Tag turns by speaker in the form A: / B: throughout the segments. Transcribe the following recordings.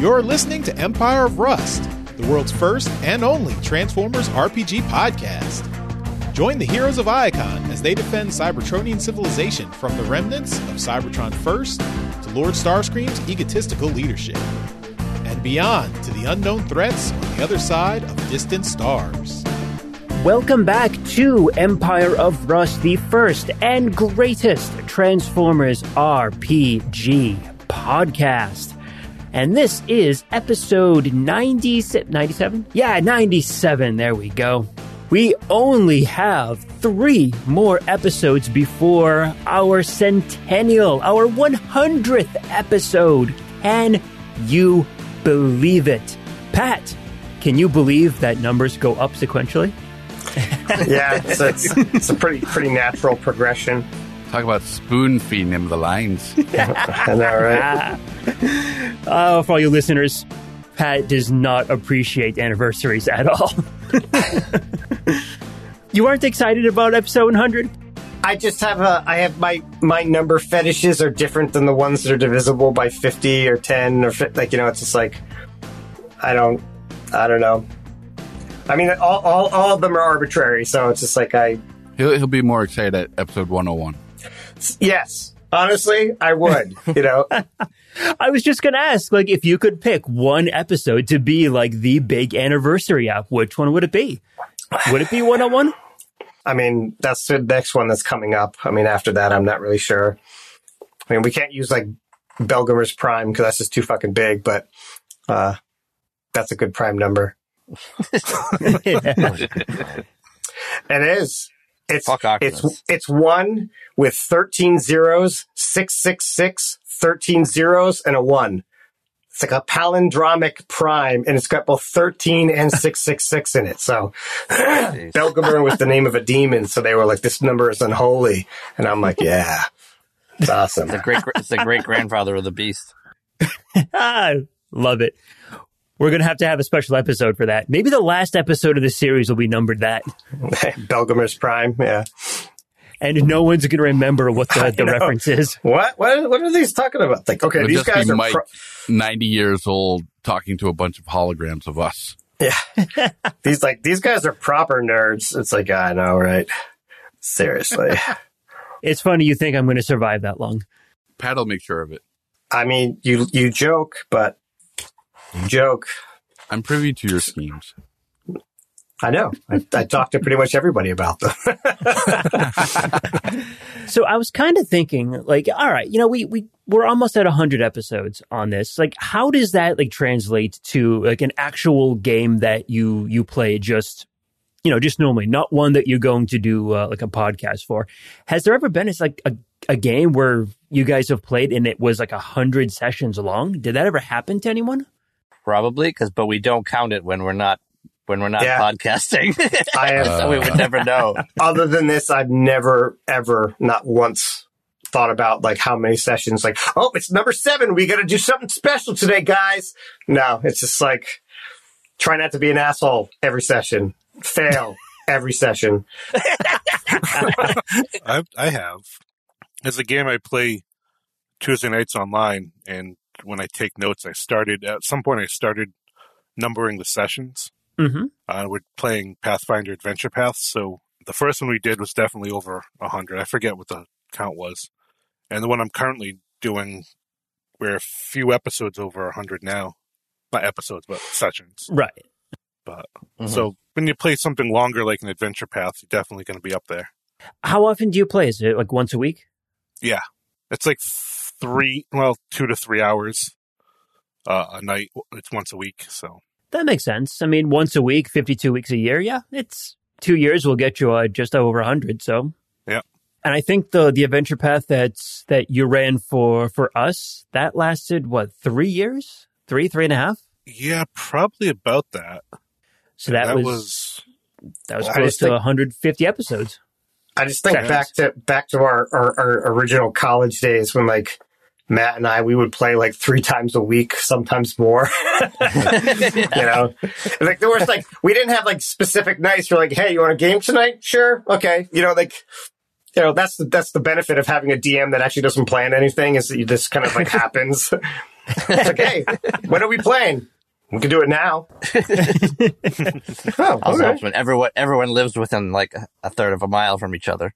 A: You're listening to Empire of Rust, the world's first and only Transformers RPG podcast. Join the heroes of Iacon as they defend Cybertronian civilization from the remnants of Cybertron First to Lord Starscream's egotistical leadership, and beyond to the unknown threats on the other side of distant stars.
B: Welcome back to Empire of Rust, the first and greatest Transformers RPG podcast. And this is episode 90, 97? Yeah, 97. There we go. We only have three more episodes before our centennial, our 100th episode. Can you believe it? Pat, can you believe that numbers go up sequentially?
C: yeah, it's, it's, it's, a pretty pretty natural progression.
D: Talk about spoon feeding him the lines.
C: I know, right?
B: oh, for all you listeners, Pat does not appreciate anniversaries at all. you aren't excited about episode 100?
C: I just have a I have my my number fetishes are different than the ones that are divisible by 50 or 10 or like you know it's just like I don't I don't know. I mean all all, all of them are arbitrary so it's just like I
D: he'll he'll be more excited at episode 101.
C: Yes. Honestly, I would, you know.
B: I was just going to ask, like, if you could pick one episode to be like the big anniversary app, which one would it be? Would it be 101?
C: I mean, that's the next one that's coming up. I mean, after that, I'm not really sure. I mean, we can't use like Belphegor's Prime because that's just too fucking big, but uh, that's a good prime number. it is. It's it's it's one with 13 zeros, 666, 13 zeros, and a one. It's like a palindromic prime, and it's got both 13 and 666 in it. So Belphegor was the name of a demon, so they were like, this number is unholy. And I'm like, yeah, it's awesome.
E: the great, it's the great grandfather of the beast.
B: I love it. We're going to have to have a special episode for that. Maybe the last episode of the series will be numbered that.
C: Belphegor's Prime, yeah.
B: And no one's going to remember what the, the reference is.
C: What? What? What are these talking about? Like, okay,
D: It'll
C: these guys are
D: Mike, pro- 90 years old, talking to a bunch of holograms of us.
C: Yeah. these like these guys are proper nerds. It's like I know, right? Seriously.
B: it's funny you think I'm going to survive that long.
D: Pat will make sure of it.
C: I mean, you you joke, but you joke.
D: I'm privy to your schemes.
C: I know. I, I talked to pretty much everybody about them.
B: so I was kind of thinking, like, all right, you know, we we we're almost at hundred episodes on this. Like, how does that like translate to like an actual game that you you play just you know just normally, not one that you're going to do uh, like a podcast for? Has there ever been it's like a a game where you guys have played and it was like a hundred sessions long? Did that ever happen to anyone?
E: Probably, because but we don't count it when we're not when we're not yeah. podcasting. I have, so we would never know.
C: Other than this, I've never, ever, not once thought about like how many sessions, like, oh, it's number seven. We got to do something special today, guys. No, it's just like, try not to be an asshole every session, fail every session.
F: I, I have. It's a game I play Tuesday nights online. And when I take notes, I started, at some point, I started numbering the sessions.
B: Mm-hmm.
F: Uh, we're playing Pathfinder Adventure Paths, so the first one we did was definitely over hundred. I forget what the count was, and the one I'm currently doing, we're a few episodes over hundred now. Not episodes, but sessions.
B: Right.
F: But mm-hmm. so when you play something longer like an Adventure Path, you're definitely going to be up there.
B: How often do you play? Is it like once a week?
F: Yeah, it's like three, well, two to three hours uh, a night. It's once a week, so
B: that makes sense. I mean, once a week, 52 weeks a year. Yeah, it's two years will get you uh, just over 100. So,
F: yeah.
B: And I think the the adventure path that's that you ran for for us that lasted what three years, three three and a half.
F: Yeah, probably about that.
B: So that, that was, was, that was close to think, 150 episodes.
C: I just think back to back to our, our, our original college days when like Matt and I, we would play like three times a week, sometimes more. you know, like there was like, we didn't have like specific nights. You're like, Hey, you want a game tonight? Sure. Okay. You know, like, you know, that's the, that's the benefit of having a DM that actually doesn't plan anything is that you just kind of like happens. it's okay. when are we playing? We can do it now.
E: oh, also, when everyone everyone lives within like a third of a mile from each other.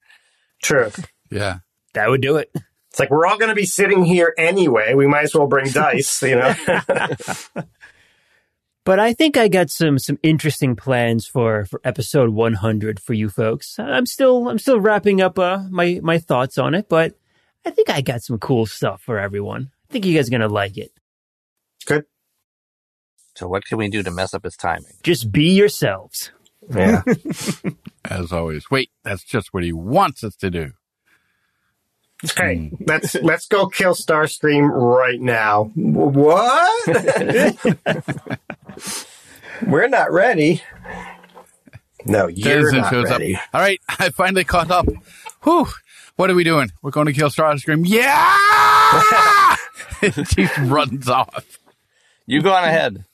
C: True.
D: Yeah,
B: that would do it.
C: It's like we're all going to be sitting here anyway. We might as well bring dice, you know.
B: but I think I got some some interesting plans for for episode 100 for you folks. I'm still I'm still wrapping up uh, my my thoughts on it, but I think I got some cool stuff for everyone. I think you guys are going to like it.
C: Good.
E: So what can we do to mess up his timing?
B: Just be yourselves.
C: Yeah.
D: As always. Wait, that's just what he wants us to do.
C: Hey, hmm. let's let's go kill Starscream right now. What? We're not ready. No, you're not ready.
D: Up. All right, I finally caught up. Whew. What are we doing? We're going to kill Starscream. Yeah! she runs off.
E: You go on ahead.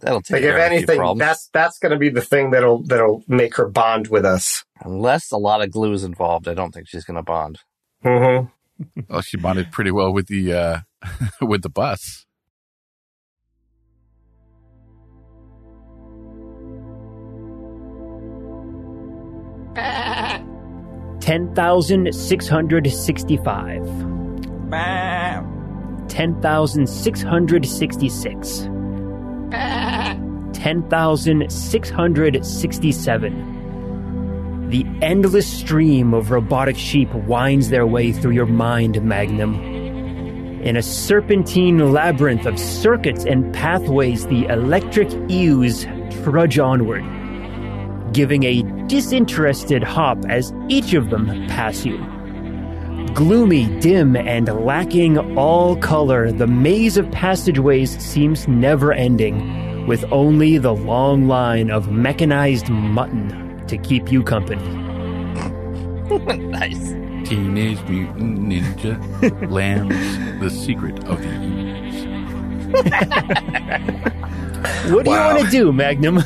E: That'll take
C: like if anything, that's that's going to be the thing that'll that'll make her bond with us.
E: Unless a lot of glue is involved, I don't think she's going to bond.
C: Mm-hmm.
D: well, she bonded pretty well with the uh, with the bus.
B: Ten thousand six hundred sixty-five. Ten thousand six hundred sixty-six. 10,667. The endless stream of robotic sheep winds their way through your mind, Magnum. In a serpentine labyrinth of circuits and pathways, the electric ewes trudge onward, giving a disinterested hop as each of them pass you. Gloomy, dim, and lacking all color, the maze of passageways seems never ending, with only the long line of mechanized mutton to keep you company.
E: nice.
D: Teenage Mutant Ninja Lambs, the secret of the ewes.
B: what do wow. you want to do, Magnum?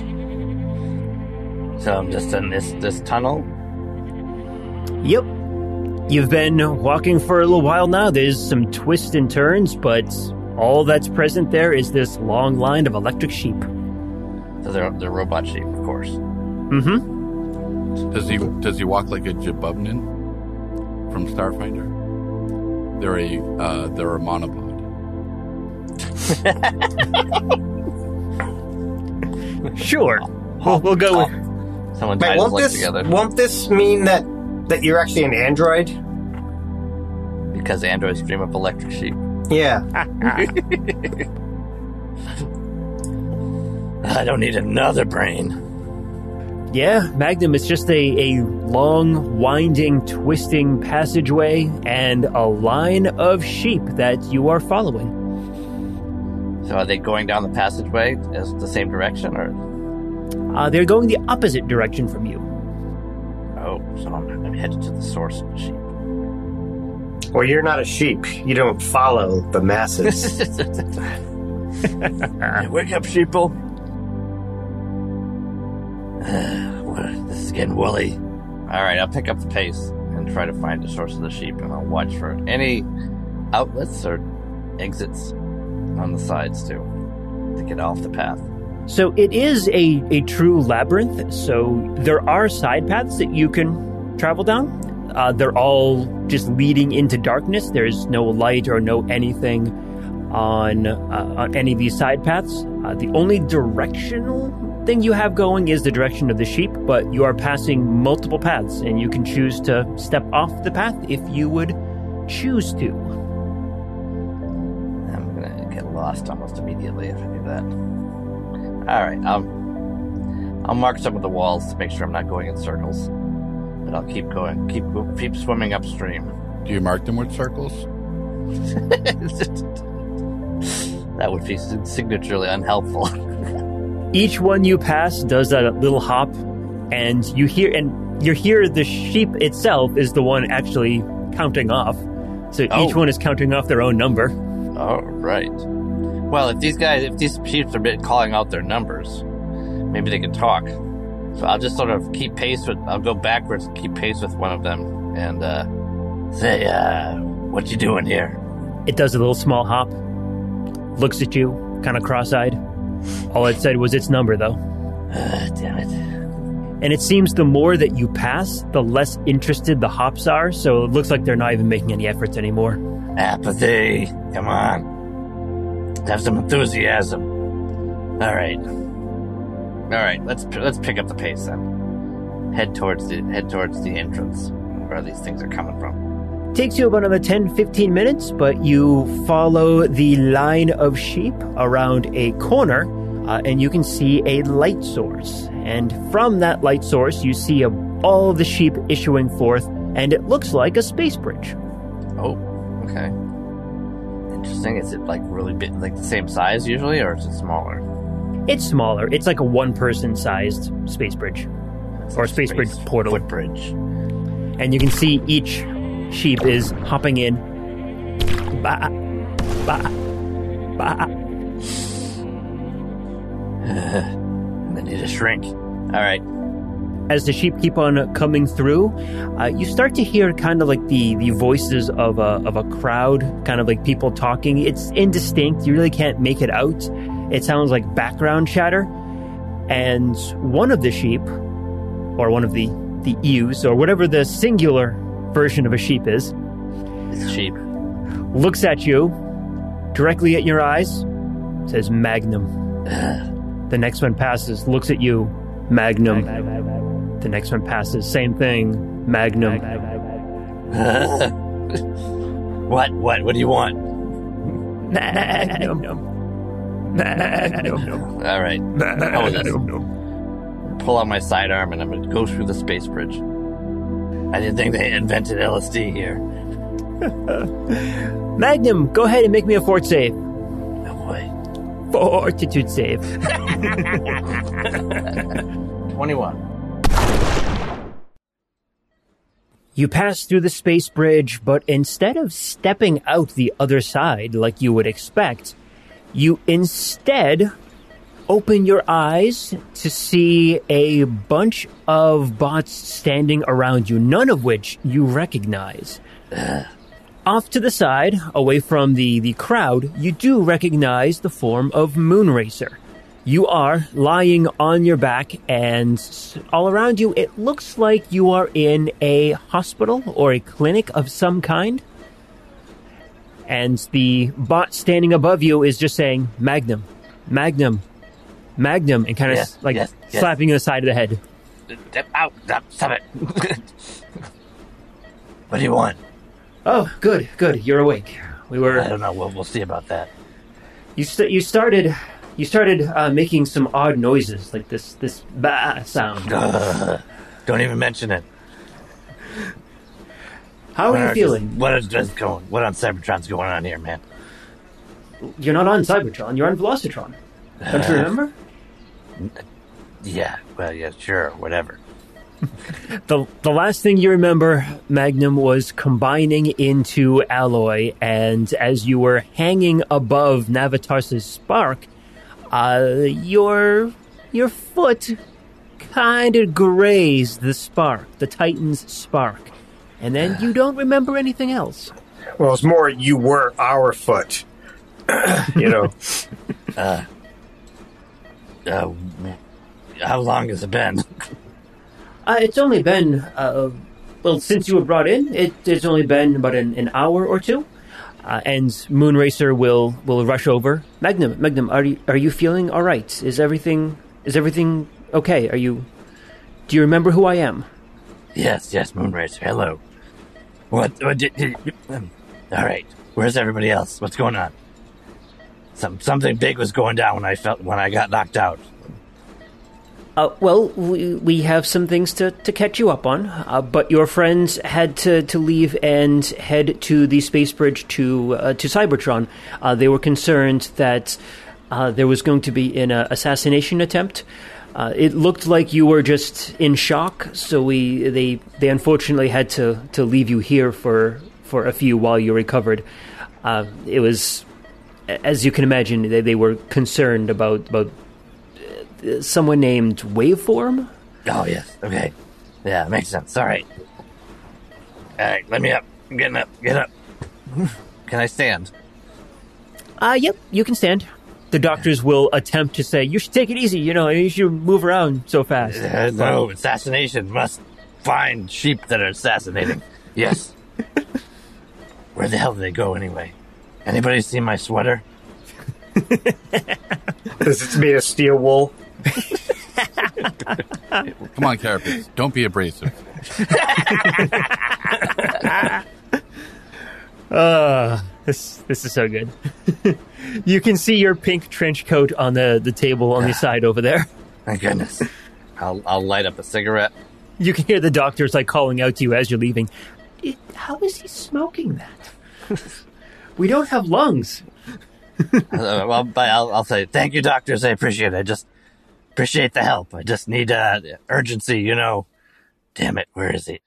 E: So I'm just in this this tunnel.
B: Yep. You've been walking for a little while now. There's some twists and turns, but all that's present there is this long line of electric sheep.
E: So they're, they're robot sheep, of course.
B: Mm-hmm.
D: Does he does he walk like a Jabubnin from Starfinder? They're a uh, they're a monopod.
B: sure. We'll, we'll go with
E: Someone Wait, won't this, together.
C: Won't this mean that that you're actually an android?
E: Because androids dream of electric sheep.
C: Yeah.
E: I don't need another brain.
B: Yeah, Magnum is just a, a long, winding, twisting passageway and a line of sheep that you are following.
E: So are they going down the passageway as the same direction or
B: uh, they're going the opposite direction from you.
E: Oh, so I'm, I'm headed to the source of the sheep.
C: Well, you're not a sheep. You don't follow the masses.
E: Wake up, sheeple. Uh, this is getting woolly. All right, I'll pick up the pace and try to find the source of the sheep, and I'll watch for any outlets or exits on the sides too to get off the path.
B: So it is a, a true labyrinth. So there are side paths that you can travel down. Uh, they're all just leading into darkness. There's no light or no anything on uh, on any of these side paths. Uh, the only directional thing you have going is the direction of the sheep, but you are passing multiple paths, and you can choose to step off the path if you would choose to.
E: I'm gonna get lost almost immediately if I do that. All right, I'll I'll mark some of the walls to make sure I'm not going in circles, but I'll keep going, keep keep swimming upstream.
D: Do you mark them with circles?
E: that would be signaturely unhelpful.
B: Each one you pass does a little hop, and you hear and you hear the sheep itself is the one actually counting off. So oh. each one is counting off their own number.
E: All right. Well, if these guys, if these sheep are calling out their numbers, maybe they can talk. So I'll just sort of keep pace with. I'll go backwards and keep pace with one of them, and uh, Say, uh, what you doing here?
B: It does a little small hop, looks at you, kind of cross eyed. All it said was its number, though.
E: Uh, damn it.
B: And it seems the more that you pass, the less interested the hops are, so it looks like they're not even making any efforts anymore.
E: Apathy. Come on. Have some enthusiasm. All right. All right, let's let's pick up the pace then. Head towards the head towards the entrance where these things are coming from.
B: Takes you about another 10 15 minutes, but you follow the line of sheep around a corner uh, and you can see a light source. And from that light source, you see a, all the sheep issuing forth, and it looks like a space bridge.
E: Oh, okay. Interesting. Is it like really big, like the same size usually, or is it smaller?
B: It's smaller. It's like a one person sized space bridge. Or
E: a
B: space bridge portal.
E: Footbridge.
B: And you can see each sheep is hopping in. Ba, ba, ba.
E: and then you just shrink. All right.
B: As the sheep keep on coming through, uh, you start to hear kind of like the, the voices of a, of a crowd, kind of like people talking. It's indistinct. You really can't make it out. It sounds like background chatter. And one of the sheep, or one of the, the ewes, or whatever the singular version of a sheep is,
E: It's sheep.
B: looks at you, directly at your eyes, says Magnum. The next one passes, looks at you, Magnum. The next one passes, same thing, Magnum.
E: what? What? What do you want?
B: Magnum.
E: All right. How is this? Pull out my sidearm and I'm gonna go through the space bridge. I didn't think they invented LSD here.
B: Magnum, go ahead and make me a fort save.
E: Oh boy.
B: Fortitude save.
E: Twenty-one.
B: You pass through the space bridge, but instead of stepping out the other side like you would expect, you instead open your eyes to see a bunch of bots standing around you, none of which you recognize. Off to the side, away from the, the crowd, you do recognize the form of Moonracer. You are lying on your back, and all around you, it looks like you are in a hospital or a clinic of some kind. And the bot standing above you is just saying, Magnum, Magnum, Magnum, and kind of
E: Yes,
B: like
E: yes, yes.
B: slapping you the side of the head.
E: Step out. Stop, it. what do you want?
B: Oh, good, good. You're awake. We were.
E: I don't know. We'll, we'll see about that.
B: You st- you started. You started uh, making some odd noises, like this this bah sound.
E: Don't even mention it.
B: How are you feeling?
E: What is just going? What on Cybertron's going on here, man?
B: You're not on Cybertron. You're on Velocitron. Don't you remember?
E: Yeah. Well, yeah. Sure. Whatever.
B: The the last thing you remember, Magnum, was combining into Alloy, and as you were hanging above Navitas's spark, uh, your your foot kind of grazed the spark, the Titan's spark, and then you don't remember anything else.
C: Well, it's more you were our foot. you know,
E: Uh, how long has it been?
B: Uh, it's only been, uh, well, since you were brought in, it, it's only been about an, an hour or two. Uh, and Moonracer will, will rush over. Magnum, Magnum, are you, are you feeling all right? Is everything is everything okay? Are you? Do you remember who I am?
E: yes. Yes. Moonracer. Hello. What? what did, did, um, all right. Where's everybody else? What's going on? Some something big was going down when I felt when I got knocked out.
B: Uh, well, we, we have some things to, to catch you up on, uh, but your friends had to, to leave and head to the space bridge to uh, to Cybertron. Uh, they were concerned that uh, there was going to be an uh, assassination attempt. Uh, it looked like you were just in shock, so we they they unfortunately had to, to leave you here for for a few while you recovered. Uh, it was, as you can imagine, they, they were concerned about about someone named Waveform.
E: Oh yes. Okay. Yeah, makes sense. All right. All right. Let me up. I'm getting up. Get up. Can I stand?
B: Uh, yep, you can stand. The doctors will attempt to say, you should take it easy, you know, you should move around so fast.
E: Uh, no, assassination must find sheep that are assassinating. Yes. Where the hell did they go anyway? Anybody see my sweater?
C: Is it made of steel wool?
D: Come on, Carapace. Don't be abrasive.
B: uh, this this is so good. you can see your pink trench coat on the, the table on the side over there.
E: Thank goodness. I'll, I'll light up a cigarette.
B: You can hear the doctors like calling out to you as you're leaving. How is he smoking that? we don't have lungs.
E: uh, well, I'll, I'll say thank you, doctors. I appreciate it. I just appreciate the help. I just need uh, urgency, you know. Damn it, where is he?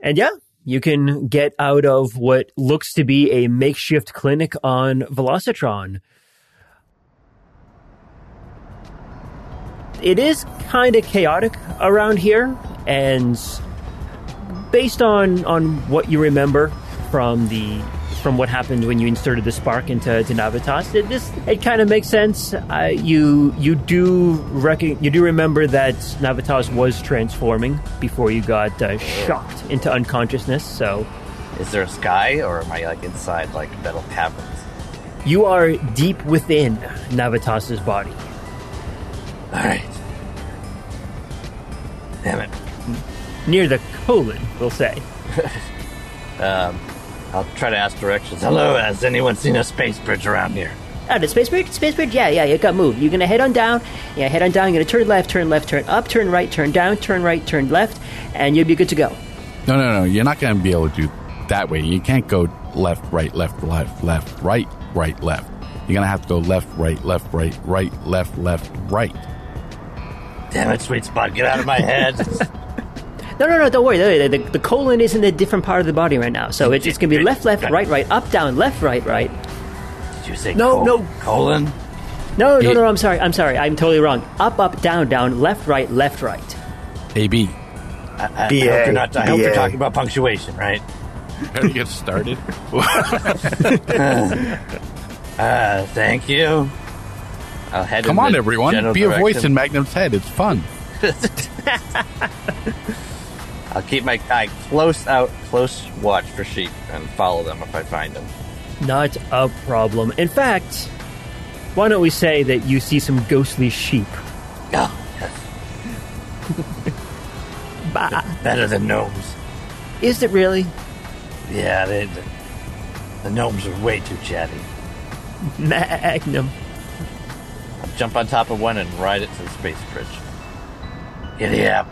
B: And yeah, you can get out of what looks to be a makeshift clinic on Velocitron. It is kind of chaotic around here, and based on on what you remember from the from what happened when you inserted the spark into to Navitas. It this it kind of makes sense. Uh, you you do reckon you do remember that Navitas was transforming before you got uh, shocked into unconsciousness. So,
E: is there a sky, or am I like inside like metal caverns?
B: You are deep within Navitas's body.
E: All right. Damn it.
B: Near the colon, we'll say.
E: um, I'll try to ask directions. Hello, has anyone seen a space bridge around here?
G: Oh, the space bridge? Space bridge? Yeah, yeah, you got moved. You're gonna head on down. Yeah, head on down. You're gonna turn left, turn left, turn up, turn right, turn down, turn right, turn left, and you'll be good to go.
D: No, no, no. You're not gonna be able to do that way. You can't go left, right, left, left, left, right, right, left. You're gonna have to go left, right, left, right, right, left, left, right.
E: Damn it, sweet spot. Get out of my head.
G: No, no, no, don't worry. The, the, the, colon is in a different part of the body right now. So it's, it's going to be left, left, right, right, up, down, left, right, right.
E: Did you say
B: no,
E: col-
B: no.
E: colon?
G: No, no, no, I'm sorry. I'm sorry. I'm totally wrong. Up, up, down, down, left, right, left, right.
D: AB.
E: I, I, I hope, you're, not, I hope you're talking about punctuation, right?
D: How do you get started?
E: uh, thank you. I'll head
D: Come on, everyone. Be
E: direction.
D: a voice in Magnum's head. It's fun.
E: I'll keep my eye close out, close watch for sheep, and follow them if I find them.
B: Not a problem. In fact, why don't we say that you see some ghostly sheep?
E: Oh, yes. Better than gnomes.
B: Is it really?
E: Yeah, they, the, the gnomes are way too chatty.
B: Magnum.
E: I'll jump on top of one and ride it to the space bridge. Giddy up.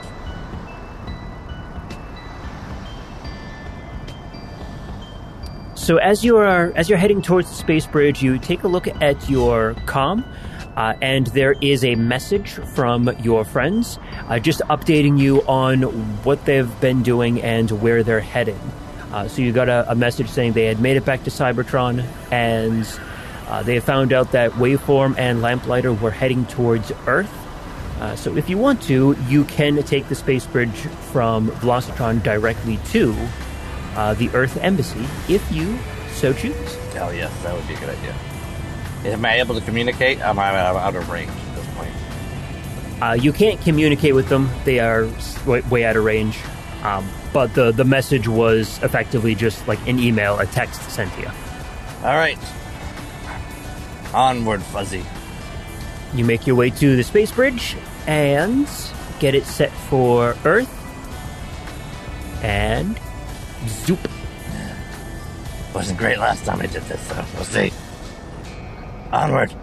B: So as you are as you're heading towards the space bridge, you take a look at your com, uh, and there is a message from your friends, uh, just updating you on what they've been doing and where they're heading. Uh, so you got a, a, message saying they had made it back to Cybertron, and uh, they found out that Waveform and Lamplighter were heading towards Earth. Uh, so if you want to, you can take the space bridge from Velocitron directly to uh, the Earth Embassy if you so choose.
E: Hell yes, that would be a good idea. Am I able to communicate? Am I out of range at this point?
B: Uh, you can't communicate with them; they are way, way out of range. Um, but the the message was effectively just like an email, a text sent to you.
E: All right, onward, Fuzzy.
B: You make your way to the space bridge and get it set for Earth, and Zoop.
E: Wasn't great last time I did this, so we'll see. Onward.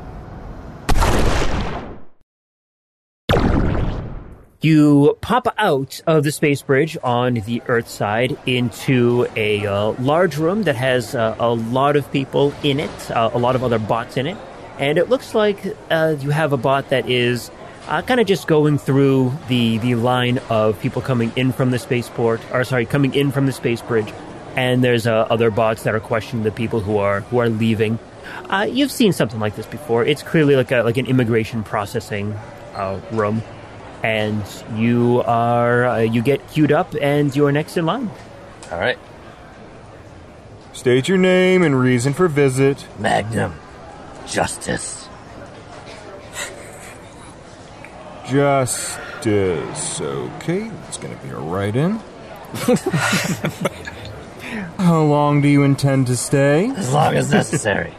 B: You pop out of the space bridge on the Earth side into a uh, large room that has uh, a lot of people in it, uh, a lot of other bots in it, and it looks like uh, you have a bot that is uh, kind of just going through the the line of people coming in from the spaceport, or sorry, coming in from the space bridge, and there's uh, other bots that are questioning the people who are who are leaving. Uh, you've seen something like this before. It's clearly like a like an immigration processing uh, room, and you are uh, you get queued up, and you're next in line.
E: All right.
H: State your name and reason for visit.
E: Magnum. Justice.
H: Justice. Okay, that's gonna be a write in. How long do you intend to stay?
E: As long as necessary.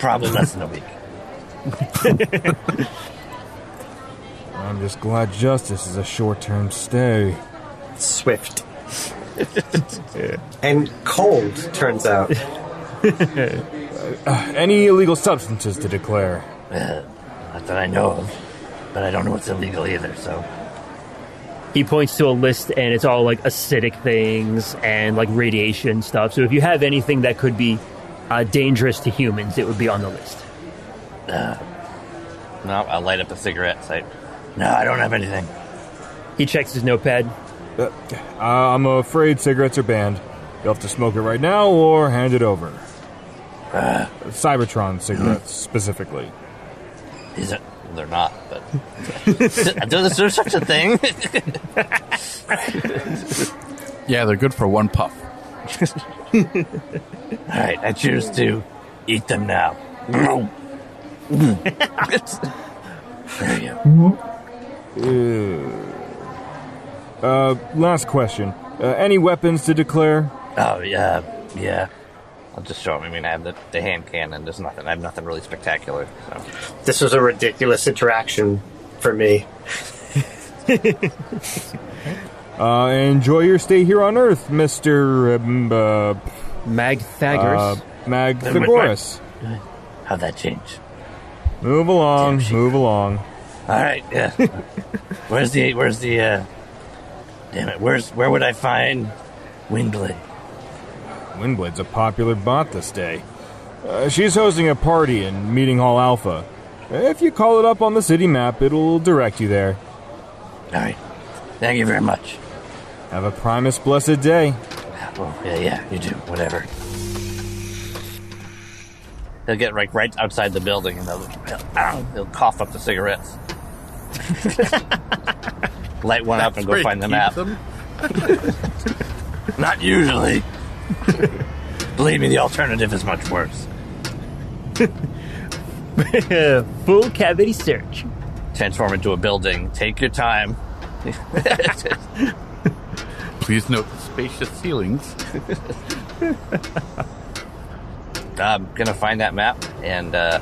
E: Probably less than a week.
H: I'm just glad justice is a short term stay.
C: Swift. and cold, turns out.
H: Uh, any illegal substances to declare?
E: Uh, not that I know of, but I don't know what's illegal either, so.
B: He points to a list and it's all like acidic things and like radiation stuff. So if you have anything that could be uh, dangerous to humans, it would be on the list.
E: Uh, no, I'll light up a cigarette. Say, no, I don't have anything.
B: He checks his notepad.
H: Uh, I'm afraid cigarettes are banned. You'll have to smoke it right now or hand it over.
E: Uh,
H: Cybertron cigarettes, specifically.
E: These are, they're not, but. is there such a thing?
D: yeah, they're good for one puff.
E: Alright, I choose to eat them now. there you
H: go. Uh, last question. Uh, any weapons to declare?
E: Oh, yeah, yeah. I'll just show him. I mean, I have the, the hand cannon. There's nothing. I have nothing really spectacular. So
C: this was a ridiculous interaction for me.
H: uh, enjoy your stay here on Earth, Mister um, uh,
B: Magthagoras.
H: Uh, Magthagoras.
E: How'd that change?
H: Move along. Move along.
E: All right. Yeah. where's the Where's the? Uh, damn it. Where's Where would I find Windblade?
H: Windblade's a popular bot this day. Uh, she's hosting a party in Meeting Hall Alpha. If you call it up on the city map, it'll direct you there.
E: All right. Thank you very much.
H: Have a Primus blessed day.
E: Oh, yeah, yeah, you do. Whatever. They'll get right, right outside the building and they'll, they'll, they'll cough up the cigarettes. Light one
D: That's
E: up and go find the map. Not usually. Believe me, the alternative is much worse.
B: Full cavity search.
E: Transform into a building. Take your time.
D: Please note the spacious ceilings.
E: I'm gonna find that map, and uh,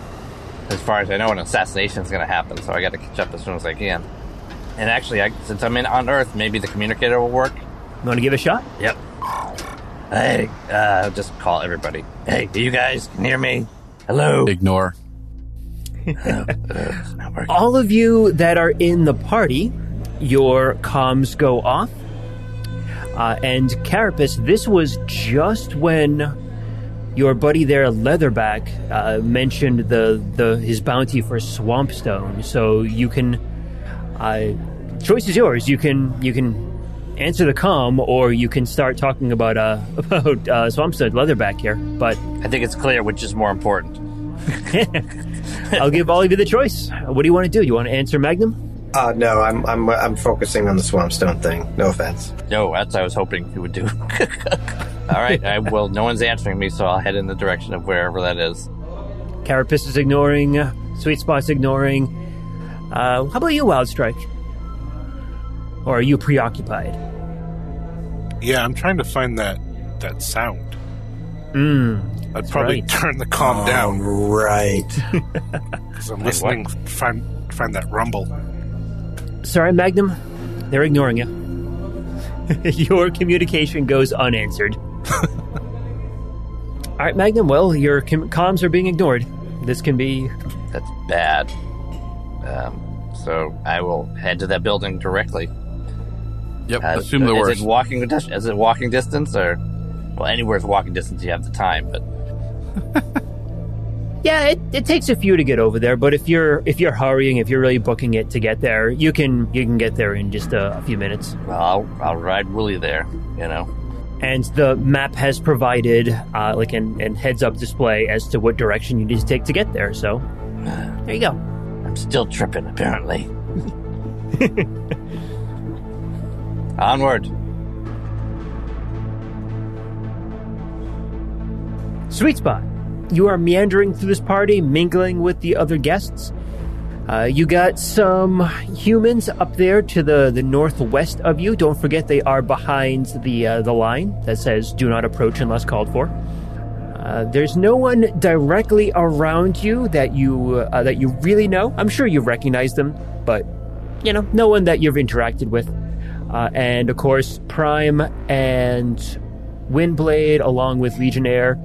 E: as far as I know, an assassination is gonna happen, so I got to catch up as soon as I can. And actually, I, since I'm in on Earth, maybe the communicator will work.
B: You want to give it a shot?
E: Yep. Hey, uh, just call everybody. Hey, you guys can hear me? Hello.
D: Ignore.
E: uh,
B: All of you that are in the party, your comms go off. Uh, and Carapace, this was just when your buddy there, Leatherback, uh, mentioned the, the his bounty for Swampstone. So you can, uh, choice is yours. You can you can answer the com, or you can start talking about uh, about uh, Swampstone Leatherback here. But
E: I think it's clear which is more important.
B: I'll give all of you the choice. What do you want to do? You want to answer Magnum?
C: Uh, no, I'm I'm I'm focusing on the Swampstone thing. No offense.
E: No, that's what I was hoping you would do. All right, I, well, no one's answering me, so I'll head in the direction of wherever that is.
B: Carapace is ignoring. Uh, Sweet Spot's ignoring. Uh, how about you, Wild Strike? Or are you preoccupied?
F: Yeah, I'm trying to find that that sound.
B: Mm,
F: I'd probably
B: right.
F: turn the calm
C: oh,
F: down
C: Right.
F: because I'm listening. Find find that rumble.
B: Sorry, Magnum. They're ignoring you. your communication goes unanswered. All right, Magnum. Well, your com- comms are being ignored. This can be.
E: That's bad. Um, so I will head to that building directly.
D: Yep,
E: Uh,
D: assume the
E: is
D: worst.
E: it walking? dis- Is it walking distance or? Well, anywhere's walking distance. You have the time, but
B: Yeah, it, it takes a few to get over there, but if you're if you're hurrying, if you're really booking it to get there, you can you can get there in just a, a few minutes.
E: well, I'll I'll ride Willie there. You know.
B: And the map has provided uh, like an, an heads up display as to what direction you need to take to get there. So there you go.
E: I'm still tripping, apparently. Onward.
B: Sweet spot. You are meandering through this party, mingling with the other guests. Uh, you got some humans up there to the, the northwest of you. Don't forget they are behind the uh, the line that says "Do not approach unless called for." Uh, there's no one directly around you that you uh, that you really know. I'm sure you recognize them, but you know, no one that you've interacted with. Uh, and of course, Prime and Windblade, along with Legionnaire,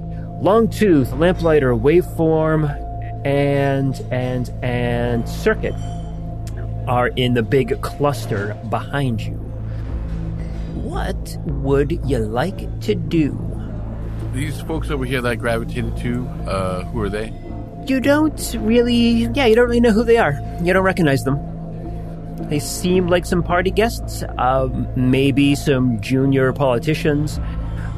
B: Longtooth, Lamplighter, Waveform, and and and Circuit are in the big cluster behind you. What would you like to do?
D: These folks over here that I gravitated to, uh, who are they?
B: You don't really, yeah, you don't really know who they are. You don't recognize them. They seem like some party guests, uh, maybe some junior politicians.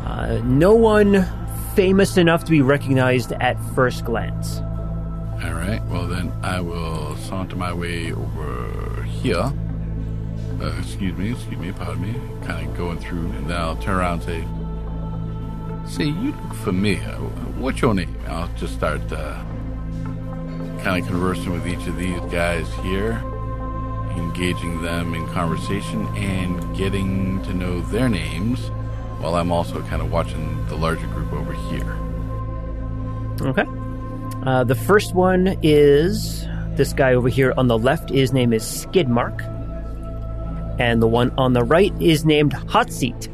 B: Uh, no one famous enough to be recognized at first glance.
D: All right. Well, then I will saunter my way over here. Uh, excuse me, excuse me, pardon me. Kind of going through, and then I'll turn around and say, "See, you look familiar. What's your name?" I'll just start uh, kind of conversing with each of these guys here, engaging them in conversation and getting to know their names, while I'm also kind of watching the larger group over here.
B: Okay. Uh, the first one is this guy over here on the left. His name is Skidmark. And the one on the right is named Hot Seat.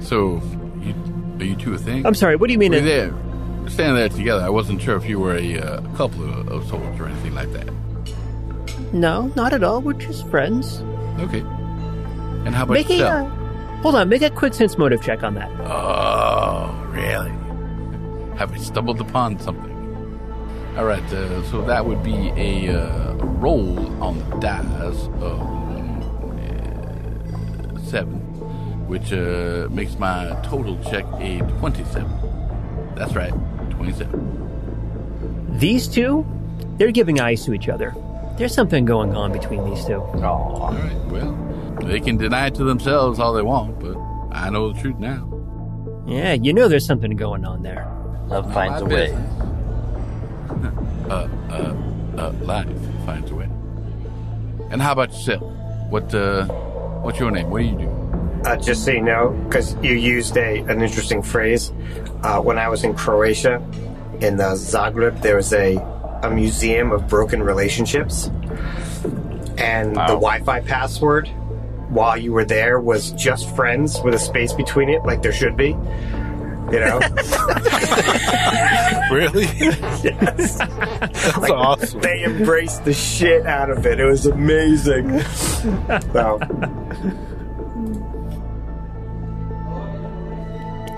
D: So, you, are you two a thing?
B: I'm sorry, what do you mean?
D: We're there, standing there together. I wasn't sure if you were a, uh, couple of, of souls or anything like that.
B: No, not at all. We're just friends.
D: Okay. And how about
B: make
D: yourself?
B: A, hold on, make a quick sense motive check on that.
D: Oh, really? Have we stumbled upon something? All right, uh, so that would be a uh, roll on the dice of uh, seven, which uh, makes my total check a twenty-seven. That's right, twenty-seven.
B: These two, they're giving eyes to each other. There's something going on between these two.
E: Aww.
D: All right, well, they can deny it to themselves all they want, but I know the truth now.
B: Yeah, you know there's something going on there.
E: Love finds a way.
D: uh, uh, uh, life finds a way. And how about yourself? What, uh, what's your name? What do you do?
C: Uh, just so you know, because you used a an interesting phrase. Uh, when I was in Croatia, in the Zagreb, there was a a museum of broken relationships, and
E: Wow.
C: the Wi-Fi password while you were there was just friends with a space between it, like there should be. You know,
F: Really?
C: yes.
F: That's awesome.
C: They embraced the shit out of it. It was amazing. so,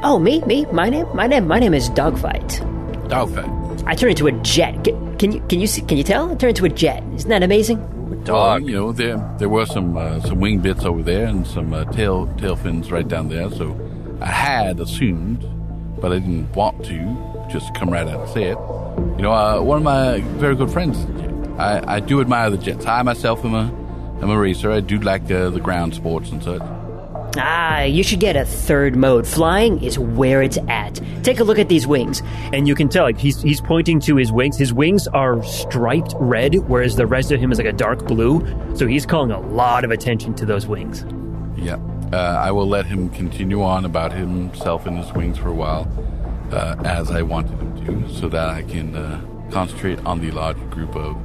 G: Oh, me, me, my name, my name, my name is Dogfight.
D: Dogfight.
G: I turn into a jet. Can, can you, can you see, can you tell? I turned into a jet. Isn't that amazing?
D: Well, you know, there there were some uh, some wing bits over there and some uh, tail tail fins right down there. So I had assumed, but I didn't want to just come right out and say it. You know, uh, one of my very good friends. is a jet. I, I do admire the jets. I myself am a am a racer. I do like uh, the ground sports and such.
G: Ah, you should get a third mode. Flying is where it's at. Take a look at these wings.
B: And you can tell, like, he's, he's pointing to his wings. His wings are striped red, whereas the rest of him is like a dark blue. So he's calling a lot of attention to those wings.
D: Yeah. Uh, I will let him continue on about himself and his wings for a while, uh, as I wanted him to, so that I can uh, concentrate on the larger group of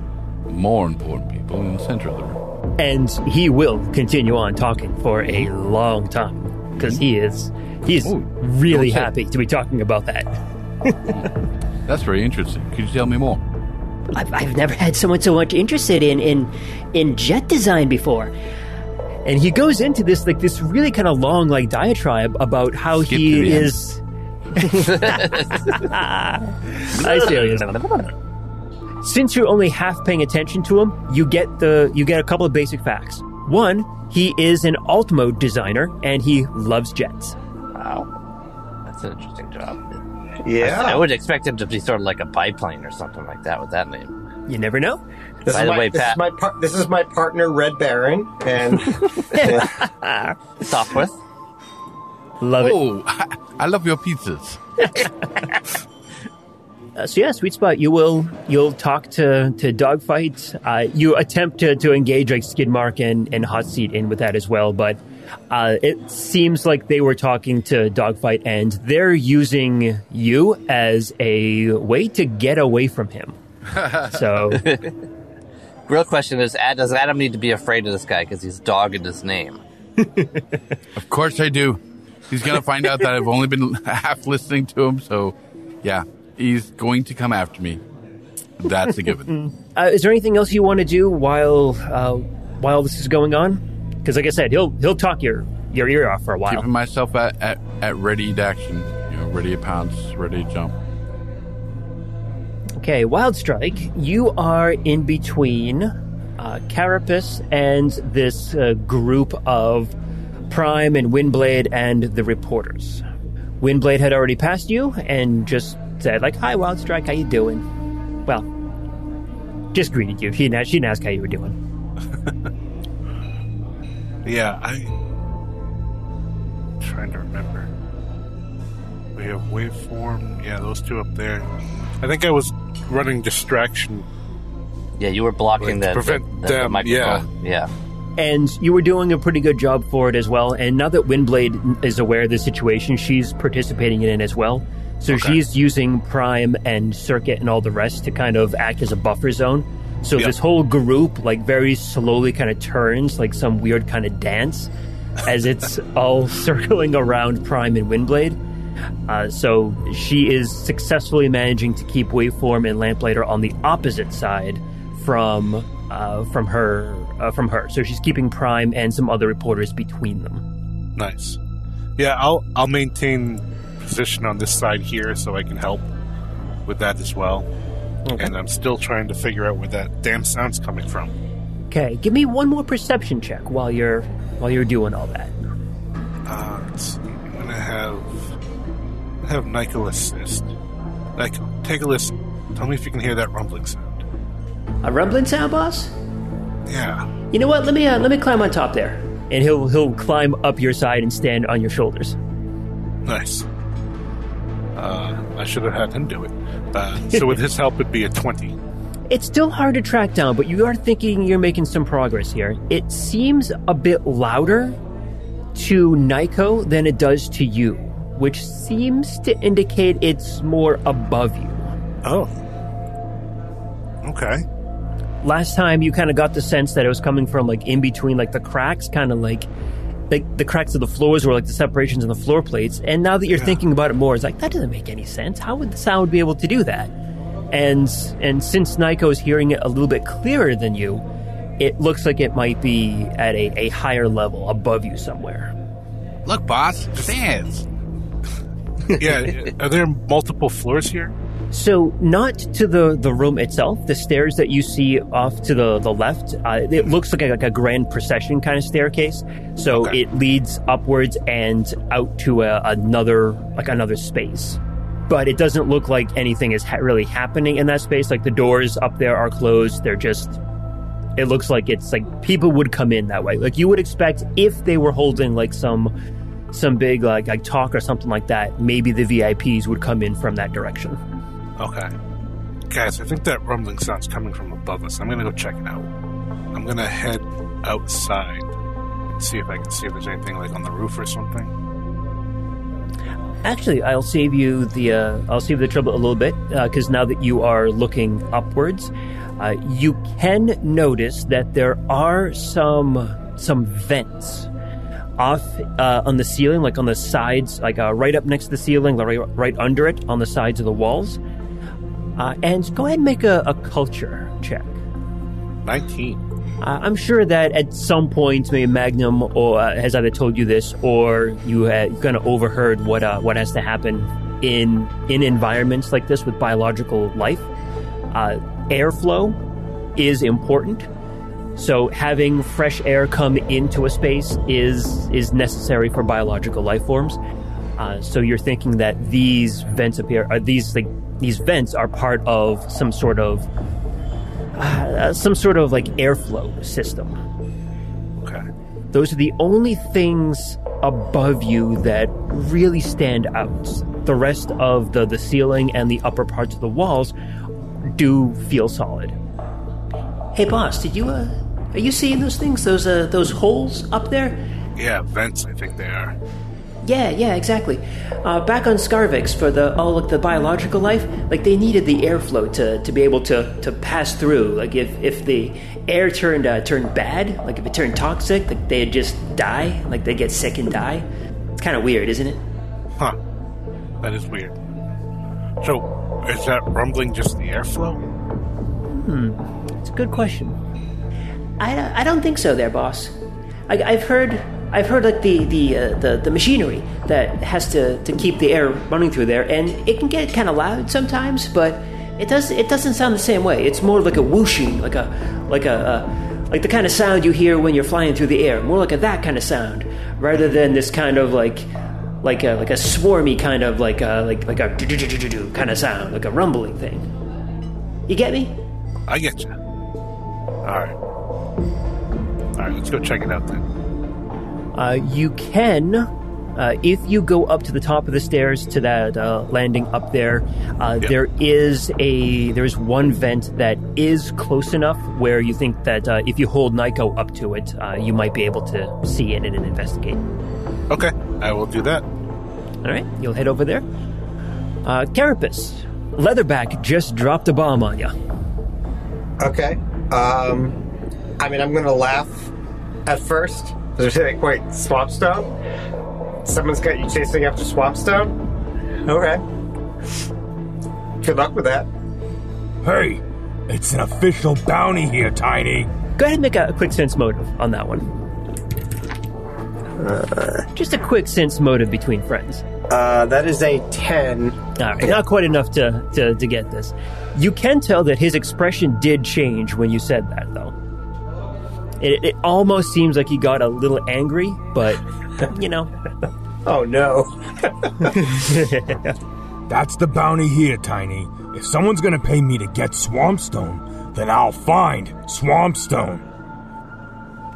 D: more important people in the center of the room.
B: And he will continue on talking for a long time because he is he's
D: Ooh,
B: really happy to be talking about that.
D: That's very interesting. Could you tell me more?
G: I've, I've never had someone so much interested in, in, in jet design before.
B: And he goes into this like this really kind of long like diatribe about how
D: Skip
B: he is. I see how he is. Since you're only half paying attention to him, you get the you get a couple of basic facts. One, he is an alt mode designer and he loves jets.
E: Wow. That's an interesting job. Yeah, I
C: yeah.
E: would expect him to be sort of like a biplane or something like that with that name.
B: You never know.
C: This,
E: By
C: is
E: the
C: my,
E: way,
C: this, is
E: Pat-
C: my par- this is my partner, Red Baron, and
E: Sopwith?
B: Love it.
D: oh, it. I love your pizzas.
B: Uh, so yeah, sweet spot. You will you'll talk to to dogfight. Uh, you attempt to, to engage like Skidmark and, and Hot Seat in with that as well, but uh, it seems like they were talking to dogfight and they're using you as a way to get away from him. so,
E: real question is: Does Adam need to be afraid of this guy because he's dog in his name?
D: of course I do. He's gonna find out that I've only been half listening to him, so yeah he's going to come after me. That's a given.
B: uh, is there anything else you want to do while uh, while this is going on? Because, like I said, he'll he'll talk your your ear off for a while.
D: Keeping myself at, at, at ready to action, you know, ready to pounce, ready to jump.
B: Okay, Wild Strike, you are in between uh, Carapace and this uh, group of Prime and Windblade and the reporters. Windblade had already passed you and just said like, "Hi, Wild Strike, how you doing?" Well, just greeted you. She didn't, she didn't ask how you were doing.
F: yeah, I am trying to remember. We have waveform. Yeah, those two up there. I think I was running distraction.
E: Yeah, you were blocking like, the, prevent the, the, them. The yeah, yeah.
B: And you were doing a pretty good job for it as well. And now that Windblade is aware of the situation, she's participating in it as well. So okay. she's using Prime and Circuit and all the rest to kind of act as a buffer zone. So yep. this whole group, like, very slowly kind of turns like some weird kind of dance as it's all circling around Prime and Windblade. Uh, so she is successfully managing to keep Waveform and Lamplighter on the opposite side from uh, from her uh, from her. So she's keeping Prime and some other reporters between them.
F: Nice. Yeah, I'll I'll maintain position on this side here so I can help with that as well. Okay. And I'm still trying to figure out where that damn sound's coming from.
B: Okay, give me one more perception check while you're while you're doing all that.
F: Uh, let's see. I'm gonna have have Nyko assist. Nyko, take a listen. Tell me if you can hear that rumbling sound.
B: A rumbling sound, boss?
F: Yeah.
B: You know what? Let me uh, let me climb on top there, and he'll he'll climb up your side and stand on your shoulders.
F: Nice. Uh, I should have had him do it. Uh, so with his help, it'd be a 20.
B: It's still hard to track down, but you are thinking you're making some progress here. It seems a bit louder to Nyko than it does to you, which seems to indicate it's more above you.
F: Oh. Okay.
B: Last time you kind of got the sense that it was coming from like in between like the cracks, kind of like like the cracks of the floors were like the separations in the floor plates. And now that you're yeah. thinking about it more, it's like that doesn't make any sense. How would the sound be able to do that? And and since Nyko is hearing it a little bit clearer than you, it looks like it might be at a, a higher level above you somewhere.
D: Look, boss, fans.
F: yeah, are there multiple floors here?
B: So, not to the, the room itself. The stairs that you see off to the, the left, uh, it looks like a, like a grand procession kind of staircase. So okay. it leads upwards and out to a, another like another space. But it doesn't look like anything is ha- really happening in that space. Like the doors up there are closed. They're just. It looks like it's like people would come in that way. Like you would expect if they were holding like some some big like like talk or something like that. Maybe the VIPs would come in from that direction.
F: Okay. Guys, I think that rumbling sound's coming from above us. I'm gonna go check it out. I'm gonna head outside and see if I can see if there's anything like on the roof or something.
B: Actually, I'll save you the uh, I'll save the trouble a little bit because uh, now that you are looking upwards, uh, you can notice that there are some some vents off uh, on the ceiling, like on the sides, like uh, right up next to the ceiling, right, right under it, on the sides of the walls. Uh, and go ahead and make a, a culture check.
F: 19.
B: Uh, I'm sure that at some point, maybe Magnum or uh, has either told you this, or you have kind of overheard what uh, what has to happen in in environments like this with biological life. Uh, airflow is important, so having fresh air come into a space is is necessary for biological life forms. Uh, so you're thinking that these vents appear, are these like these vents are part of some sort of uh, some sort of like airflow system.
F: Okay.
B: Those are the only things above you that really stand out. The rest of the, the ceiling and the upper parts of the walls do feel solid.
I: Hey, boss, did you uh, are you seeing those things? Those uh, those holes up there?
F: Yeah, vents. I think they are.
I: Yeah, yeah, exactly. Uh, back on Scarvix for the oh look the biological life, like they needed the airflow to, to be able to, to pass through. Like if, if the air turned uh, turned bad, like if it turned toxic, like they'd just die, like they get sick and die. It's kind of weird, isn't it?
F: Huh. That is weird. So, is that rumbling just the airflow?
B: Hmm. It's a good question.
I: I, I don't think so, there, boss. I, I've heard I've heard like the the, uh, the the machinery that has to, to keep the air running through there, and it can get kind of loud sometimes, but it does it doesn't sound the same way. It's more like a whooshing, like a like a uh, like the kind of sound you hear when you're flying through the air, more like a that kind of sound, rather than this kind of like like a like a swarmy kind of like a like like a kind of sound, like a rumbling thing. You get me?
F: I get you. All right. All right, let's go check it out then.
B: Uh, you can, uh, if you go up to the top of the stairs to that uh, landing up there, uh, yep. there is a there's one vent that is close enough where you think that uh, if you hold Nico up to it, uh, you might be able to see in it and investigate.
F: Okay, I will do that.
B: All right, you'll head over there. Uh, Carapace, Leatherback just dropped a bomb on you.
C: Okay. Um, I mean, I'm going to laugh at first does it wait, Swampstone? Someone's got you chasing after Swampstone? Okay. Good luck with that.
H: Hey, it's an official bounty here, Tiny.
B: Go ahead and make a, a quick sense motive on that one. Uh, Just a quick sense motive between friends.
C: Uh, that is a 10.
B: All right, not quite enough to, to, to get this. You can tell that his expression did change when you said that, though. It, it almost seems like he got a little angry, but you know.
C: oh no.
H: That's the bounty here, Tiny. If someone's gonna pay me to get Swampstone, then I'll find Swampstone.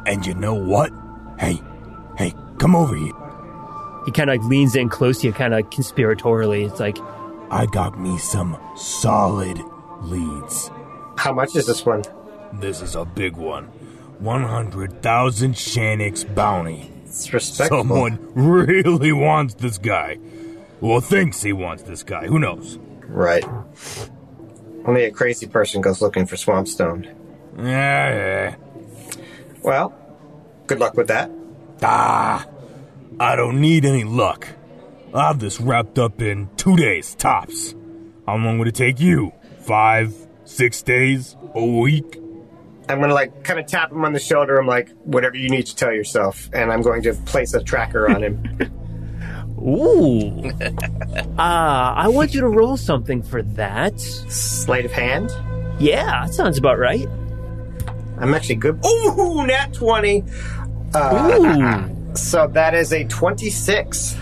H: And you know what? Hey, hey, come over here.
B: He kind of like leans in close to you, kind of conspiratorially. It's like,
H: I got me some solid leads.
C: How much is this one?
H: This is a big one. 100,000 Shanix bounty.
C: It's respectful.
H: Someone really wants this guy. Well, thinks he wants this guy. Who knows?
C: Right. Only a crazy person goes looking for Swampstone.
H: Yeah, yeah.
C: Well, good luck with that.
H: Ah, I don't need any luck. I'll have this wrapped up in two days, tops. How long would it take you? Five, six days? A week?
C: I'm gonna like kind of tap him on the shoulder. I'm like, whatever you need to tell yourself, and I'm going to place a tracker on him.
B: Ooh. Ah, uh, I want you to roll something for that.
C: Sleight of hand?
B: Yeah, that sounds about right.
C: I'm actually good. Ooh, nat 20. Uh, Ooh. So that is a 26.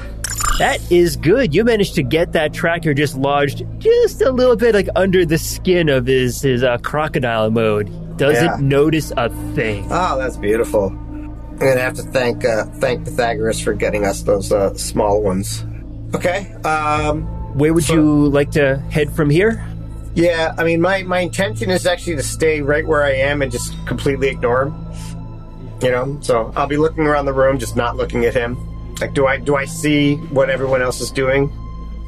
B: That is good. You managed to get that tracker just lodged just a little bit like under the skin of his his uh, crocodile mode doesn't yeah. notice a thing.
C: Oh, that's beautiful. I'm gonna have to thank uh, thank Pythagoras for getting us those uh, small ones. Okay. Um,
B: Where would so, you like to head from here?
C: Yeah, I mean, my, my intention is actually to stay right where I am and just completely ignore him. You know, so I'll be looking around the room, just not looking at him. Like, do I do I see what everyone else is doing?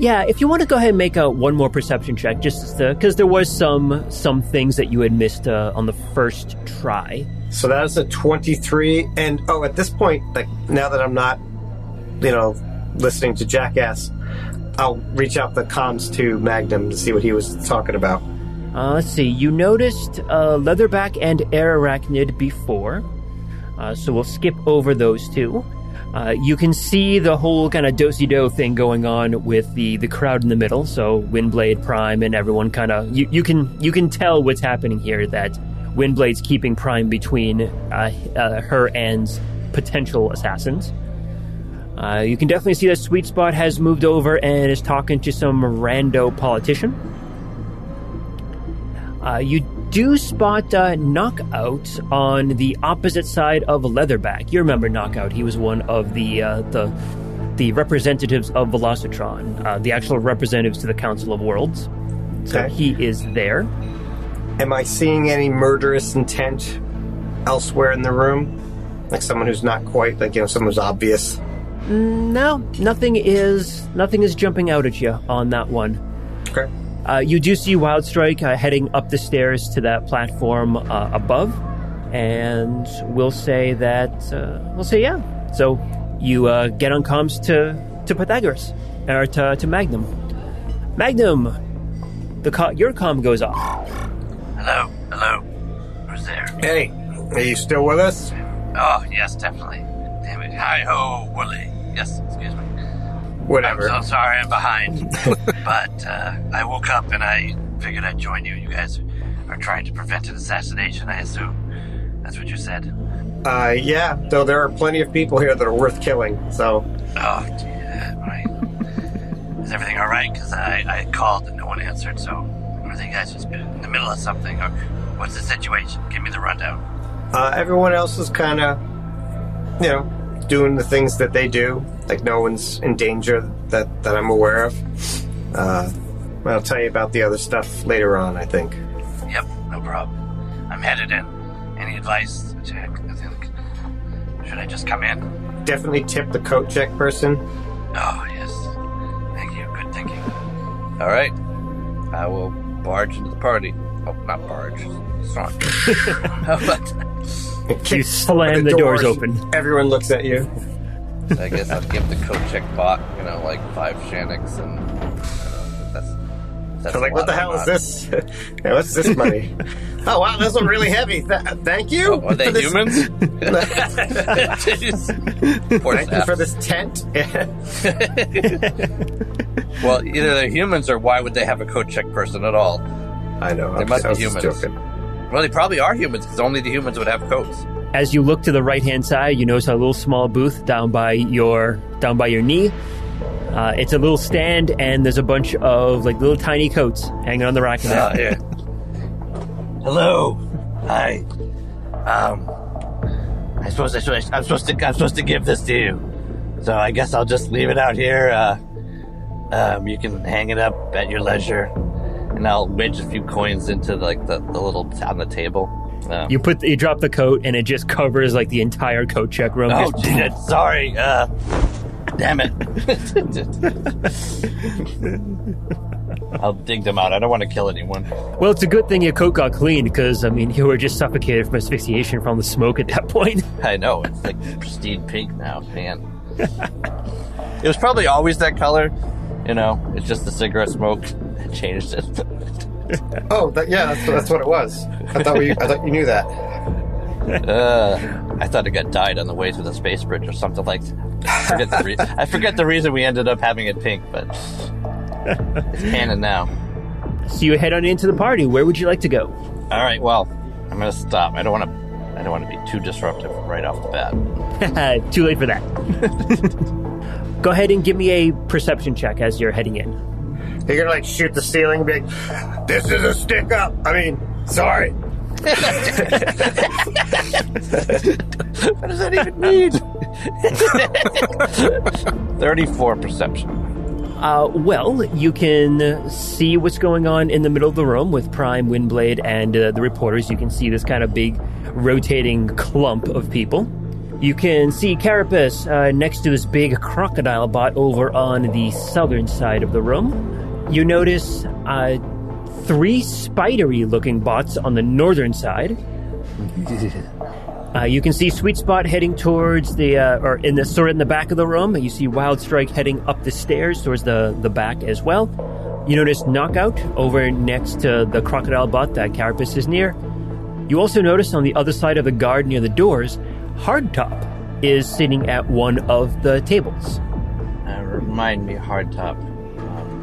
B: Yeah, if you want to go ahead and make a one more perception check, just because there was some some things that you had missed uh, on the first try.
C: So that's a twenty-three, and oh, at this point, like now that I'm not, you know, listening to Jackass, I'll reach out the comms to Magnum to see what he was talking about.
B: Uh, let's see. You noticed uh, Leatherback and Air Arachnid before, uh, so we'll skip over those two. Uh, you can see the whole kind of dosey do thing going on with the, the crowd in the middle. So Windblade Prime and everyone kind of you, you can you can tell what's happening here. That Windblade's keeping Prime between uh, uh, her and potential assassins. Uh, you can definitely see that Sweet Spot has moved over and is talking to some rando politician. Uh, you do spot uh, Knockout on the opposite side of Leatherback. You remember Knockout? He was one of the uh, the the representatives of Velocitron, uh, the actual representatives to the Council of Worlds. So
C: Okay.
B: he is there.
C: Am I seeing any murderous intent elsewhere in the room? Like someone who's not quite, like, you know, someone who's obvious?
B: No, nothing is nothing is jumping out at you on that one.
C: Okay.
B: Uh, you do see Wildstrike uh, heading up the stairs to that platform uh, above, and we'll say that uh, we'll say yeah. So you uh, get on comms to to Pythagoras or to, to Magnum. Magnum, the co- your comm goes off.
E: Hello, hello. Who's there?
C: Hey, are you still with us?
E: Oh, yes, definitely. Damn it. Hi ho, Wooly. Yes, excuse me.
C: Whatever.
E: I'm so sorry I'm behind. but uh, I woke up and I figured I'd join you. You guys are trying to prevent an assassination, I assume. That's what you said.
C: Uh, yeah, though there are plenty of people here that are worth killing, so.
E: Oh, yeah, right. Is everything all right? Because I, I called and no one answered, so are they guys just in the middle of something? Or what's the situation? Give me the rundown.
C: Uh, everyone else is kind of, you know, doing the things that they do. Like no one's in danger that, that I'm aware of. Uh, I'll tell you about the other stuff later on, I think.
E: Yep, no problem. I'm headed in. Any advice, Jack? I think. Should I just come in?
C: Definitely tip the coat check person.
E: Oh, yes. Thank you. Good thinking. All right. I will barge into the party. Oh, not barge. Sorry. but
B: You slam the doors open.
C: Everyone looks at you.
E: I guess I'll give the coat check bot, you know, like five Shanix and. Uh, that's, that's
C: I'm like, what the hell is this? yeah, what's this money? oh wow, this one really heavy. Th- thank you.
E: Oh, are they
C: this-
E: humans?
C: Thank you for this tent.
E: Well, either they're humans or why would they have a coat check person at all?
C: I know.
E: They
C: I'm-
E: must be humans.
C: joking.
E: Well, they probably are humans because only the humans would have coats.
B: As you look to the right hand side, you notice a little small booth down by your down by your knee. Uh, it's a little stand, and there's a bunch of like little tiny coats hanging on the rack.
E: Ah, yeah. Hello. Hi. Um, I suppose I should, I'm supposed to I'm supposed to give this to you, so I guess I'll just leave it out here. Uh, um, you can hang it up at your leisure, and I'll wedge a few coins into like the, the little on the table. Um,
B: You put you drop the coat, and it just covers like the entire coat check room.
E: oh,
B: Just-
E: shit, sorry. Uh, damn it. I'll dig them out. I don't want to kill anyone.
B: Well, it's a good thing your coat got cleaned because I mean you were just suffocated from asphyxiation from the smoke at that point.
E: I know it's like pristine pink now, man. it was probably always that color, you know. It's just the cigarette smoke that changed it.
C: Oh, that, yeah, that's, that's what it was. I thought we, I thought you knew that.
E: Uh, I thought it got dyed on the way to the space bridge or something like. That. I forget the, re- I forget the reason we ended up having it pink, but it's canon now.
B: So you head on into the party. Where would you like to go?
E: All right, well, I'm gonna stop. I don't want to. I don't want to be too disruptive right off the bat.
B: Too late for that. go ahead and give me a perception check as you're heading in.
C: You're gonna like shoot the ceiling and be like, "This is a stick up." I mean, sorry.
E: What does that even mean? Thirty-four perception.
B: Uh, well, you can see what's going on in the middle of the room with Prime, Windblade, and uh, the reporters. You can see this kind of big rotating clump of people. You can see Carapace uh, next to this big crocodile bot over on the southern side of the room. You notice uh, three spidery looking bots on the northern side. Uh, you can see Sweet Spot heading towards the, uh, or in the sort of in the back of the room. You see Wild Strike heading up the stairs towards the the back as well. You notice Knockout over next to the crocodile bot that Carapace is near. You also notice on the other side of the guard near the doors, Hardtop is sitting at one of the tables.
E: Uh, remind me, Hardtop.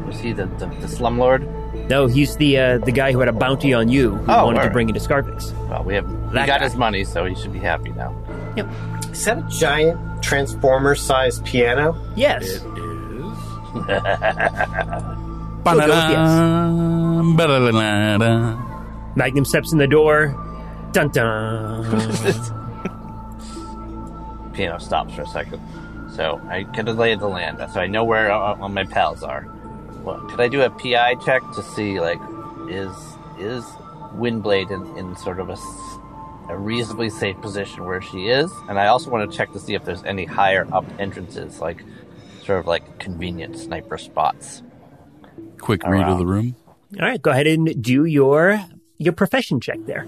E: Was he the, the, the slumlord?
B: No, he's the uh, the guy who had a bounty on you who
E: Oh,
B: wanted to
E: alright.
B: bring you to Scarpix.
E: Well, we have he
B: That
E: got
B: guy.
E: his money, so he should be happy now.
B: Yep.
C: Is that a giant transformer-sized piano?
B: Yes.
D: Ba-da-da, ba-da-da-da-da.
B: Magnum steps in the door. Dun dun.
E: Piano stops for a second. So I get a lay of the land, so I know where all, all my pals are. Well, could I do a PI check to see, like, is is Windblade in, in sort of a, a reasonably safe position where she is? And I also want to check to see if there's any higher up entrances, like sort of like convenient sniper spots.
D: Quick read of the room.
B: All right, go ahead and do your your profession check there.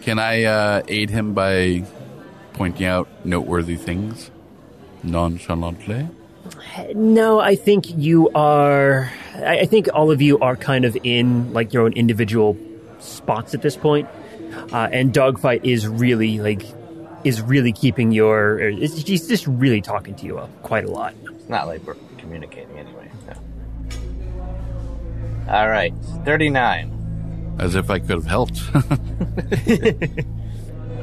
D: Can I uh, aid him by pointing out noteworthy things nonchalantly?
B: No, I think you are. I, I think all of you are kind of in like your own individual spots at this point. Uh, and dogfight is really like is really keeping your. or is- He's just really talking to you uh, quite a lot.
E: It's not like we're communicating anyway. No. All right, 39.
D: As if I could have helped.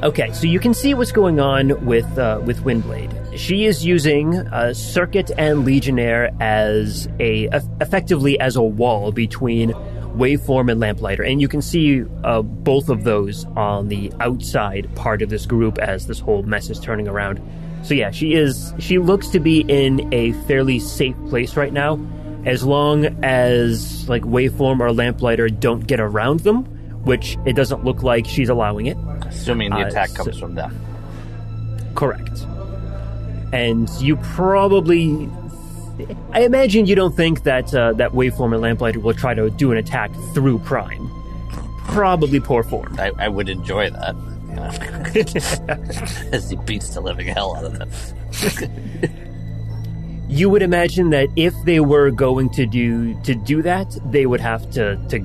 B: Okay, so you can see what's going on with uh, with Windblade. She is using uh, Circuit and Legionnaire as a effectively as a wall between Waveform and Lamplighter, and you can see uh, both of those on the outside part of this group as this whole mess is turning around. So yeah, she is. She looks to be in a fairly safe place right now, as long as like Waveform or Lamplighter don't get around them, which it doesn't look like she's allowing it.
E: Assuming the
B: Uh,
E: attack
B: so-
E: comes from them.
B: Correct. And you probably, I imagine you don't think that uh, that waveform and lamplighter will try to do an attack through Prime. Probably poor form.
E: I, I would enjoy that. As he beats the living hell out of them.
B: You would imagine that if they were going to do to do that, they would have to to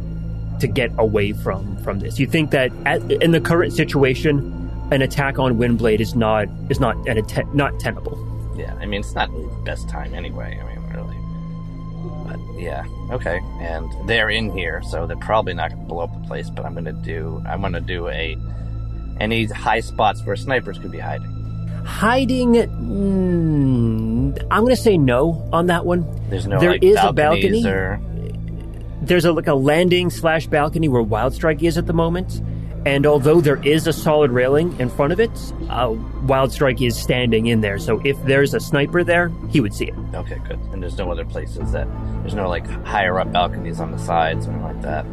B: to get away from from this. You think that at, in the current situation, an attack on Windblade is not is not an atte- not tenable.
E: Yeah, I mean, it's not the best time anyway. I mean, really. But yeah, okay. And they're in here, so they're probably not going to blow up the place. But I'm going to do. I'm going to do a any high spots where snipers could be hiding.
B: Hiding, mm, I'm going to say no on that one.
E: There's no
B: There
E: like
B: is a balcony.
E: or
B: There's a like a landing slash balcony where Wild Strike is at the moment, and although there is a solid railing in front of it, uh, Wild Strike is standing in there. So if there's a sniper there, he would see it.
E: okay, good. And there's no other places that there's no like higher up balconies on the sides or anything like that.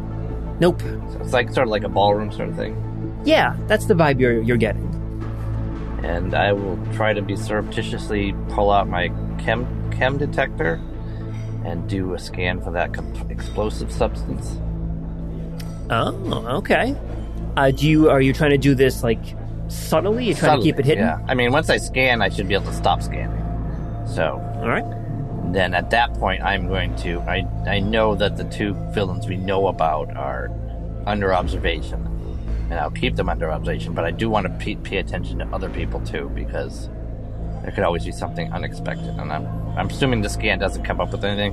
B: Nope.
E: So it's like sort of like a ballroom sort of thing.
B: Yeah, that's the vibe you're you're getting.
E: and I will try to be surreptitiously pull out my chem chem detector and do a scan for that com- explosive substance.
B: Oh, okay. Uh, do you are you trying to do this like subtly? You're trying to keep it hidden.
E: Yeah, I mean, once I scan, I should be able to stop scanning. So,
B: all right.
E: Then at that point, I'm going to. I I know that the two villains we know about are under observation, and I'll keep them under observation. But I do want to pay, pay attention to other people too, because there could always be something unexpected. And I'm I'm assuming the scan doesn't come up with anything.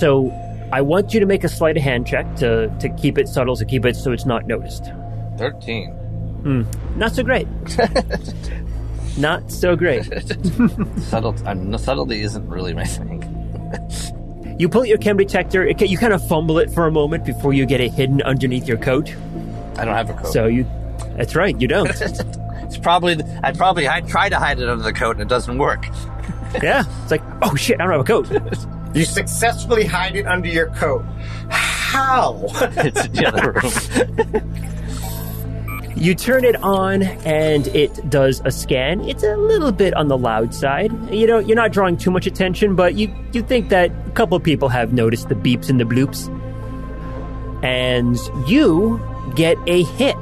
B: So I want you to make a sleight of hand check to to keep it subtle, to keep it so it's not noticed.
E: Thirteen.
B: Hmm. Not so great. not so great.
E: Subtle, um, subtlety isn't really my thing.
B: You pull out your chem detector. It, you kind of fumble it for a moment before you get it hidden underneath your coat.
E: I don't have a coat.
B: So you, that's right, you don't.
E: It's probably I probably I try to hide it under the coat and it doesn't work.
B: yeah, it's like oh shit, I don't have a coat.
C: You successfully hide it under your coat. How?
E: it's in the other room.
B: You turn it on and it does a scan. It's a little bit on the loud side. You know, you're not drawing too much attention, but you you think that a couple of people have noticed the beeps and the bloops. And you get a hit.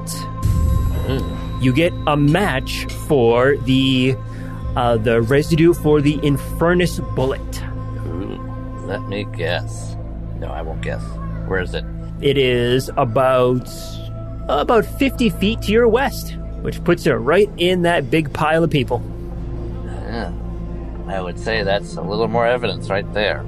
B: Hmm. You get a match for the uh, the residue for the Infernus bullet.
E: Ooh, let me guess. No, I won't guess. Where is it?
B: It is about about 50 feet to your west, which puts it right in that big pile of people.
E: Yeah. I would say that's a little more evidence right there.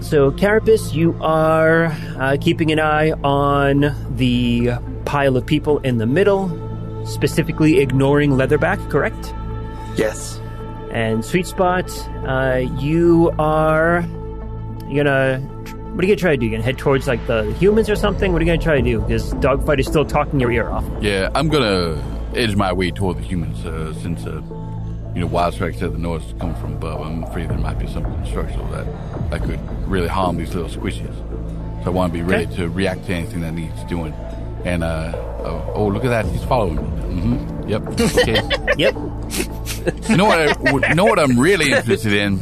B: So, Carapace, you are uh, keeping an eye on the pile of people in the middle, specifically ignoring Leatherback, correct?
C: Yes.
B: And Sweet Spot, uh, you are you're gonna What are you gonna try to do? You gonna head towards like the humans or something? What are you gonna try to do? Because Dogfight is still talking your ear off.
D: Yeah, I'm gonna edge my way toward the humans uh, since, uh, you know, Wild Strike said the noise is coming from above. I'm afraid there might be something structural that, that could really harm these little squishies. So I want to be ready okay. to react to anything that needs doing. And, uh, oh, oh, look at that. He's following me. Mm-hmm. Yep.
B: Okay. yep.
D: You know what? I, you know what I'm really interested in?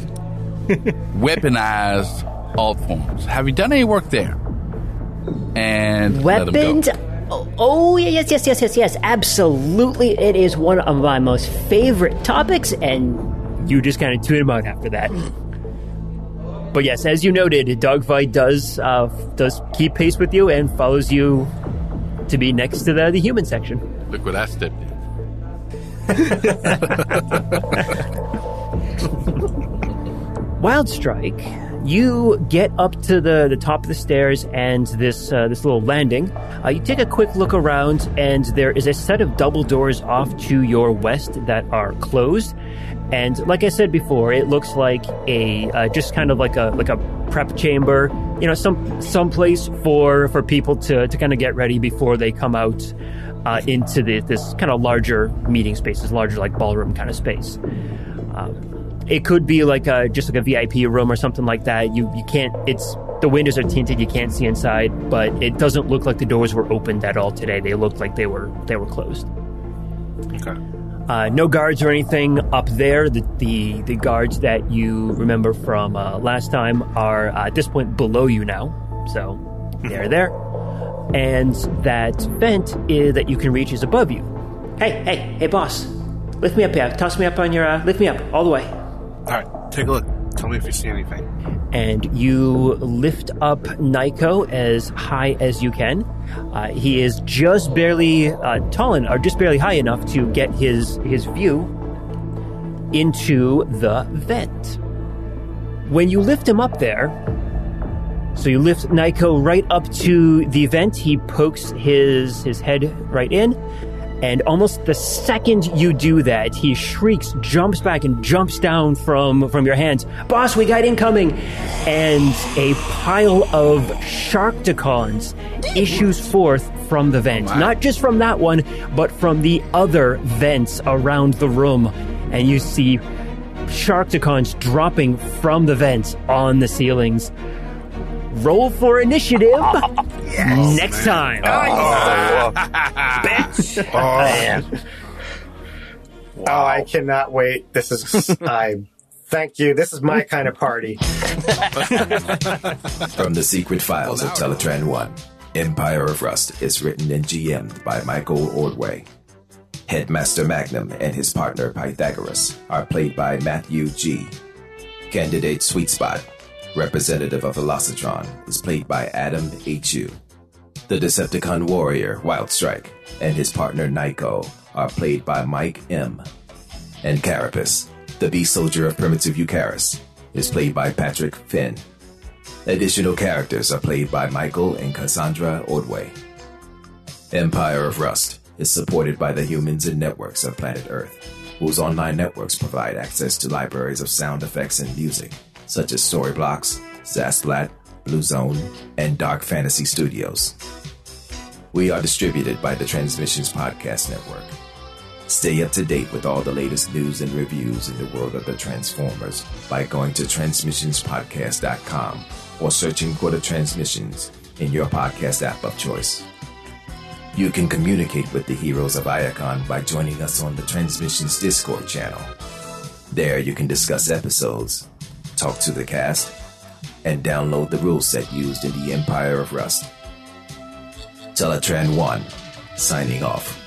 D: Weaponized alt forms. Have you done any work there? And
B: weapons. Oh, oh, yes, yes, yes, yes, yes. Absolutely, it is one of my most favorite topics, and you just kind of tune him out after that. But yes, as you noted, Dogfight does uh, does keep pace with you and follows you to be next to the, the human section.
D: Look what I stepped in.
B: Wild Strike you get up to the, the top of the stairs and this uh, this little landing. Uh, you take a quick look around, and there is a set of double doors off to your west that are closed. And like I said before, it looks like a uh, just kind of like a like a prep chamber. You know, some some place for for people to to kind of get ready before they come out uh, into the, this kind of larger meeting space, this larger like ballroom kind of space. Um, it could be like a just like a VIP room or something like that. You you can't. It's the windows are tinted. You can't see inside, but it doesn't look like the doors were opened at all today. They look like they were they were closed.
F: Okay.
B: Uh, no guards or anything up there. The the, the guards that you remember from uh, last time are uh, at this point below you now, so they're there. And that vent is, that you can reach is above you. Hey, hey, hey, boss! Lift me up here. Toss me up on your. Uh, lift me up all the way.
F: All right, take a look. Tell me if you see anything.
B: And you lift up Nico as high as you can. Uh, he is just barely uh, tall enough, or just barely high enough to get his his view into the vent. When you lift him up there, so you lift Nico right up to the vent. He pokes his his head right in, and almost the second you do that, he shrieks, jumps back, and jumps down from, from your hands. Boss, we got incoming! And a pile of Sharkticons issues forth from the vent. Oh Not just from that one, but from the other vents around the room. And you see Sharkticons dropping from the vents on the ceilings. Roll for initiative yes, next man. time.
C: Oh, bitch. Oh, man. Wow. Oh, I cannot wait. This is I thank you. This is my kind of party.
J: From the secret files of Teletran 1, Empire of Rust is written and GM'd by Michael Ordway. Headmaster Magnum and his partner Pythagoras are played by Matthew G. Candidate Sweet Spot representative of Velocitron, is played by Adam H.U. The Decepticon warrior, Wild Strike, and his partner Nico are played by Mike M. And Carapace, the beast soldier of primitive Eucharis, is played by Patrick Finn. Additional characters are played by Michael and Cassandra Ordway. Empire of Rust is supported by the humans and networks of planet Earth, whose online networks provide access to libraries of sound effects and music such as Storyblocks, Zapsplat, Blue Zone, and Dark Fantasy Studios. We are distributed by the Transmissions Podcast Network. Stay up to date with all the latest news and reviews in the world of the Transformers by going to transmissionspodcast.com or searching for the Transmissions in your podcast app of choice. You can communicate with the heroes of Iacon by joining us on the Transmissions Discord channel. There you can discuss episodes, talk to the cast, and download the rule set used in the Empire of Rust. Teletran 1, signing off.